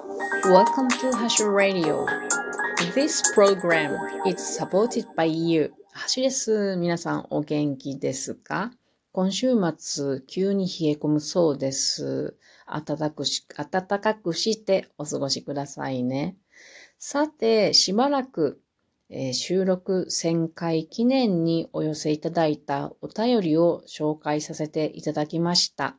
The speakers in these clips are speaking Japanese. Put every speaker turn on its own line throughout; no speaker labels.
Welcome to Hashu Radio. This program is supported by you. ハシです。皆さんお元気ですか今週末、急に冷え込むそうです。暖かくし、暖かくしてお過ごしくださいね。さて、しばらく、えー、収録1000回記念にお寄せいただいたお便りを紹介させていただきました。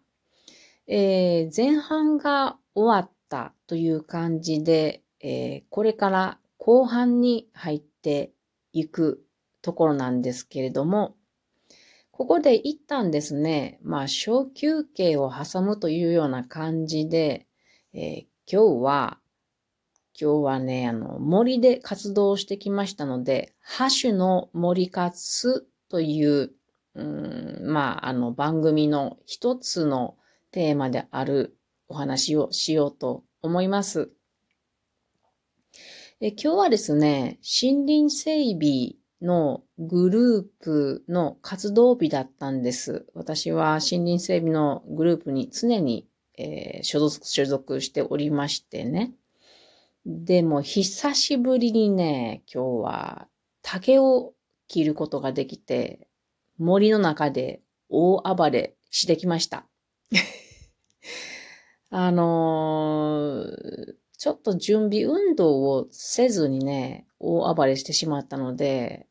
えー、前半が終わったという感じで、えー、これから後半に入っていくところなんですけれども、ここで一旦ですね、まあ小休憩を挟むというような感じで、えー、今日は、今日はね、あの、森で活動してきましたので、ハッシュの森活という、うん、まあ、あの番組の一つのテーマであるお話をしようと思います。え今日はですね、森林整備のグループの活動日だったんです。私は森林整備のグループに常に、えー、所属所属しておりましてね。でも久しぶりにね、今日は竹を切ることができて、森の中で大暴れしてきました。あのー、ちょっと準備運動をせずにね、大暴れしてしまったので、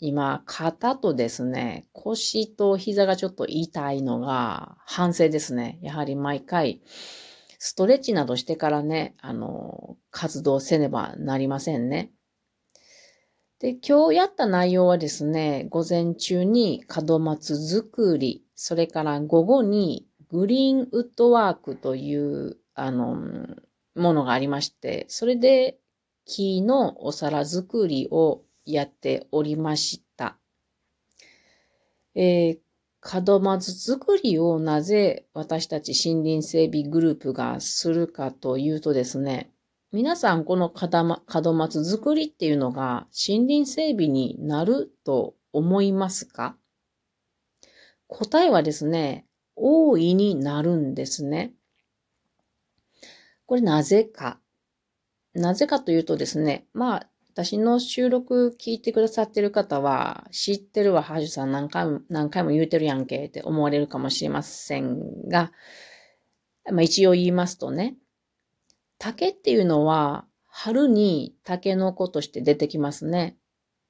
今、肩とですね、腰と膝がちょっと痛いのが反省ですね。やはり毎回、ストレッチなどしてからね、あの、活動せねばなりませんね。で、今日やった内容はですね、午前中に門松作り、それから午後にグリーンウッドワークという、あの、ものがありまして、それで木のお皿作りをやっておりました。えー、門松作りをなぜ私たち森林整備グループがするかというとですね、皆さんこの門松作りっていうのが森林整備になると思いますか？答えはですね、大いになるんですね。これなぜか。なぜかというとですね、まあ、私の収録聞いてくださってる方は、知ってるわ、ハージュさん何回も、何回も言うてるやんけって思われるかもしれませんが、まあ一応言いますとね、竹っていうのは、春に竹の子として出てきますね。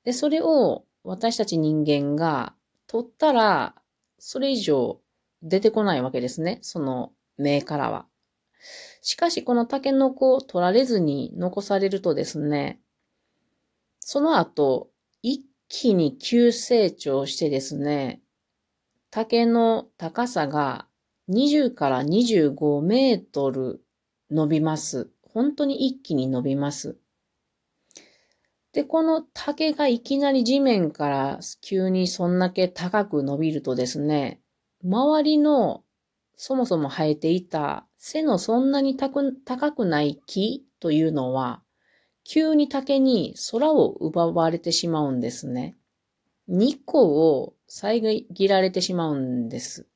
で、それを私たち人間が取ったら、それ以上出てこないわけですね。その目からは。しかし、このタケノコを取られずに残されるとですね、その後、一気に急成長してですね、竹の高さが20から25メートル伸びます。本当に一気に伸びます。で、この竹がいきなり地面から急にそんだけ高く伸びるとですね、周りのそもそも生えていた背のそんなに高くない木というのは、急に竹に空を奪われてしまうんですね。日光を遮られてしまうんです。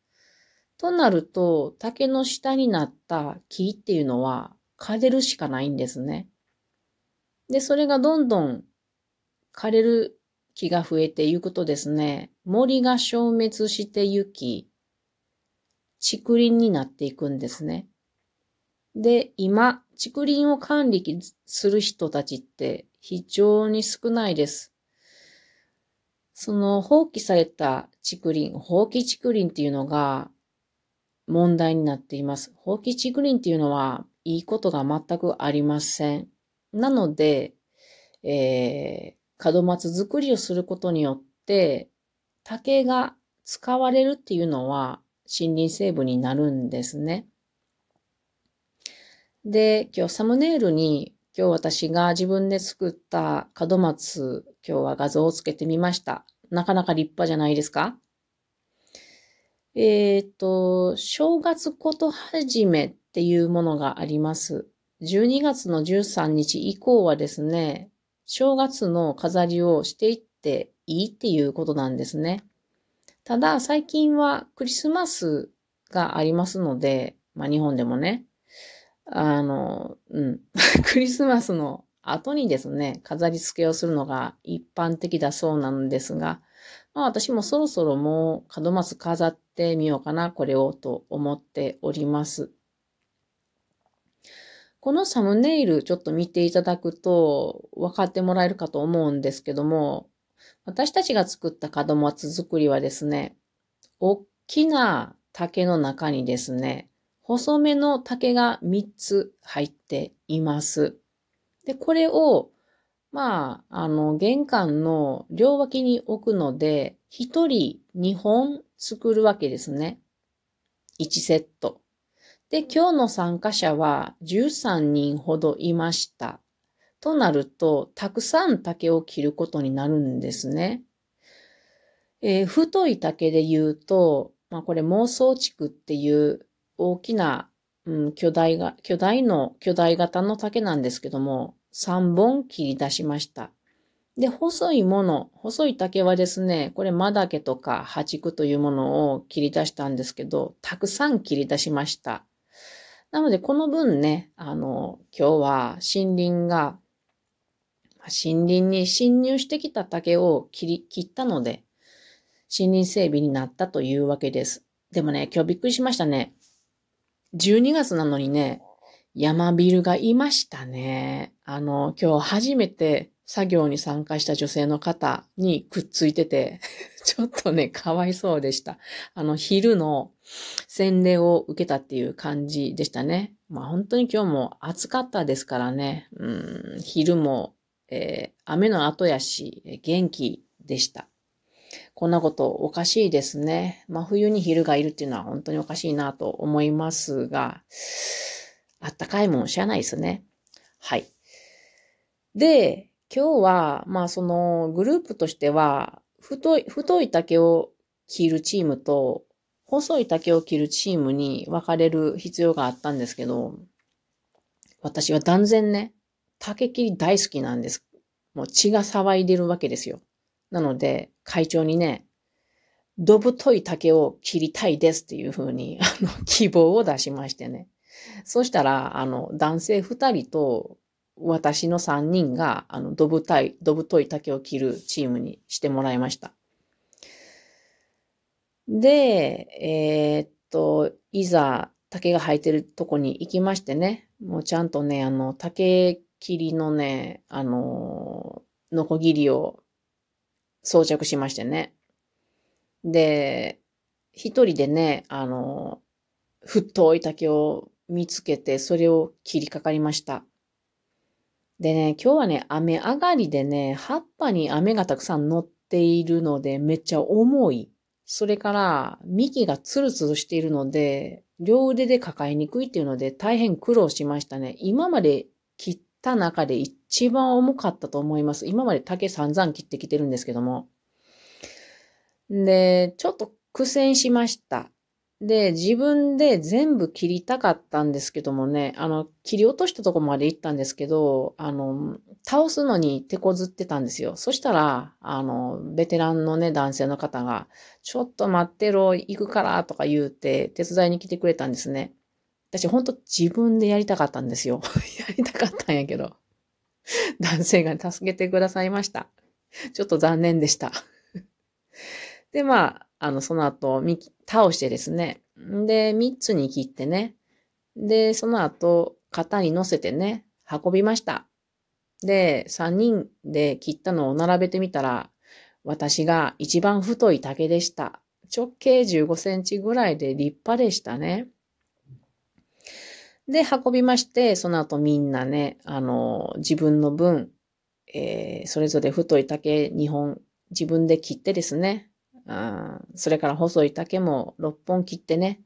となると、竹の下になった木っていうのは枯れるしかないんですね。で、それがどんどん枯れる木が増えていくとですね、森が消滅してゆき、竹林になっていくんですね。で、今、竹林を管理する人たちって非常に少ないです。その放棄された竹林、放棄竹林っていうのが問題になっています。放棄竹林っていうのはいいことが全くありません。なので、えー、門松作りをすることによって、竹が使われるっていうのは森林成分になるんですね。で、今日サムネイルに今日私が自分で作った門松、今日は画像をつけてみました。なかなか立派じゃないですか？えっ、ー、と、正月ことはじめっていうものがあります。12月の13日以降はですね、正月の飾りをしていっていいっていうことなんですね。ただ、最近はクリスマスがありますので、まあ日本でもね、あの、うん。クリスマスの後にですね、飾り付けをするのが一般的だそうなんですが、まあ私もそろそろもう門松飾ってみようかな、これをと思っております。このサムネイルちょっと見ていただくと分かってもらえるかと思うんですけども、私たちが作った門松作りはですね、大きな竹の中にですね、細めの竹が3つ入っています。で、これを、まあ、あの、玄関の両脇に置くので、1人2本作るわけですね。1セット。で、今日の参加者は13人ほどいました。となると、たくさん竹を切ることになるんですね。えー、太い竹で言うと、まあこれ妄想竹っていう大きな、うん、巨大が、巨大の、巨大型の竹なんですけども、3本切り出しました。で、細いもの、細い竹はですね、これマダケとかハチクというものを切り出したんですけど、たくさん切り出しました。なので、この分ね、あの、今日は森林が、森林に侵入してきた竹を切り、切ったので、森林整備になったというわけです。でもね、今日びっくりしましたね。12月なのにね、山ビルがいましたね。あの、今日初めて作業に参加した女性の方にくっついてて、ちょっとね、かわいそうでした。あの、昼の洗礼を受けたっていう感じでしたね。まあ本当に今日も暑かったですからね。うん、昼も、えー、雨の後やし、元気でした。こんなことおかしいですね。真冬に昼がいるっていうのは本当におかしいなと思いますが、あったかいもんしゃないですね。はい。で、今日は、まあそのグループとしては、太い、太い竹を切るチームと、細い竹を切るチームに分かれる必要があったんですけど、私は断然ね、竹切り大好きなんです。もう血が騒いでるわけですよ。なので、会長にね、どぶとい竹を切りたいですっていうふうに、あの、希望を出しましてね。そしたら、あの、男性二人と私の3人が、あの、どぶたい、どぶとい竹を切るチームにしてもらいました。で、えー、っと、いざ竹が生えてるとこに行きましてね、もうちゃんとね、あの、竹切りのね、あの、ノコギリを装着しましてね。で、一人でね、あの、太い竹を見つけて、それを切りかかりました。でね、今日はね、雨上がりでね、葉っぱに雨がたくさん乗っているので、めっちゃ重い。それから、幹がツルツルしているので、両腕で抱えにくいっていうので、大変苦労しましたね。今まで切った中で一番重かったと思います。今まで竹散々切ってきてるんですけども。で、ちょっと苦戦しました。で、自分で全部切りたかったんですけどもね、あの、切り落としたとこまで行ったんですけど、あの、倒すのに手こずってたんですよ。そしたら、あの、ベテランのね、男性の方が、ちょっと待ってろ、行くからとか言うて、手伝いに来てくれたんですね。私、ほんと自分でやりたかったんですよ。やりたかったんやけど。男性が助けてくださいました。ちょっと残念でした。で、まあ、あの、その後、倒してですね。で、三つに切ってね。で、その後、型に乗せてね、運びました。で、三人で切ったのを並べてみたら、私が一番太い竹でした。直径15センチぐらいで立派でしたね。で、運びまして、その後みんなね、あの、自分の分、えー、それぞれ太い竹2本自分で切ってですね、それから細い竹も6本切ってね。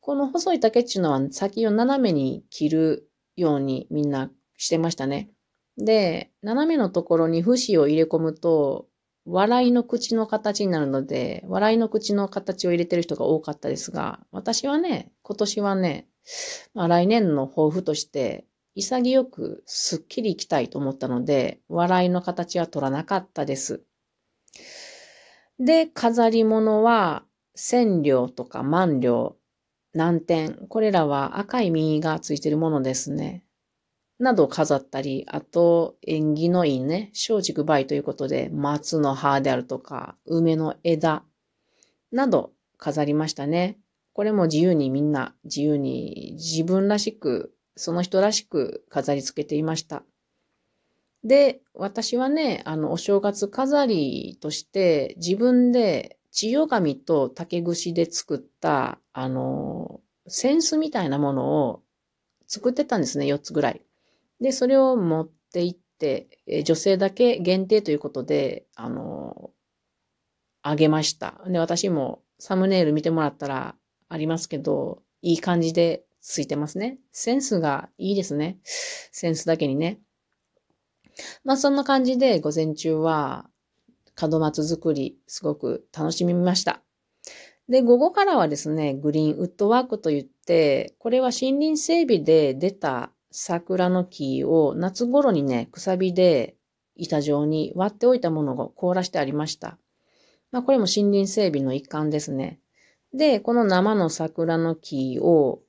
この細い竹っていうのは先を斜めに切るようにみんなしてましたね。で、斜めのところに節を入れ込むと、笑いの口の形になるので、笑いの口の形を入れてる人が多かったですが、私はね、今年はね、まあ、来年の抱負として、潔くすっきりいきたいと思ったので、笑いの形は取らなかったです。で、飾り物は、千両とか万両南天、これらは赤い実がついているものですね。などを飾ったり、あと、縁起のいいね、松竹梅ということで、松の葉であるとか、梅の枝など飾りましたね。これも自由にみんな自由に自分らしく、その人らしく飾り付けていました。で、私はね、あの、お正月飾りとして自分で千代紙と竹串で作った、あの、扇子みたいなものを作ってたんですね、4つぐらい。で、それを持って行って、え女性だけ限定ということで、あの、あげました。で、私もサムネイル見てもらったらありますけど、いい感じでついてますね。センスがいいですね。センスだけにね。まあそんな感じで午前中は門松作りすごく楽しみました。で、午後からはですね、グリーンウッドワークといって、これは森林整備で出た桜の木を夏頃にね、くさびで板状に割っておいたものを凍らしてありました。まあ、これも森林整備の一環ですね。で、この生の桜の木を、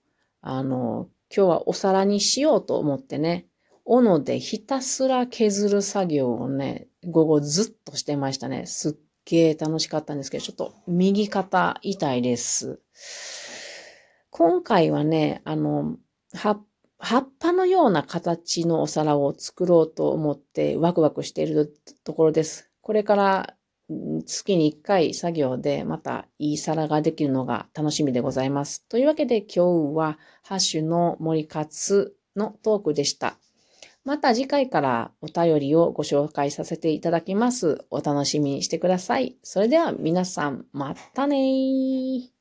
あの、今日はお皿にしようと思ってね、斧でひたすら削る作業をね、午後ずっとしてましたね。すっげー楽しかったんですけど、ちょっと右肩痛いです。今回はね、あの、葉っ葉っぱのような形のお皿を作ろうと思ってワクワクしているところです。これから月に1回作業でまたいい皿ができるのが楽しみでございます。というわけで今日はハッシュの森活のトークでした。また次回からお便りをご紹介させていただきます。お楽しみにしてください。それでは皆さん、またねー。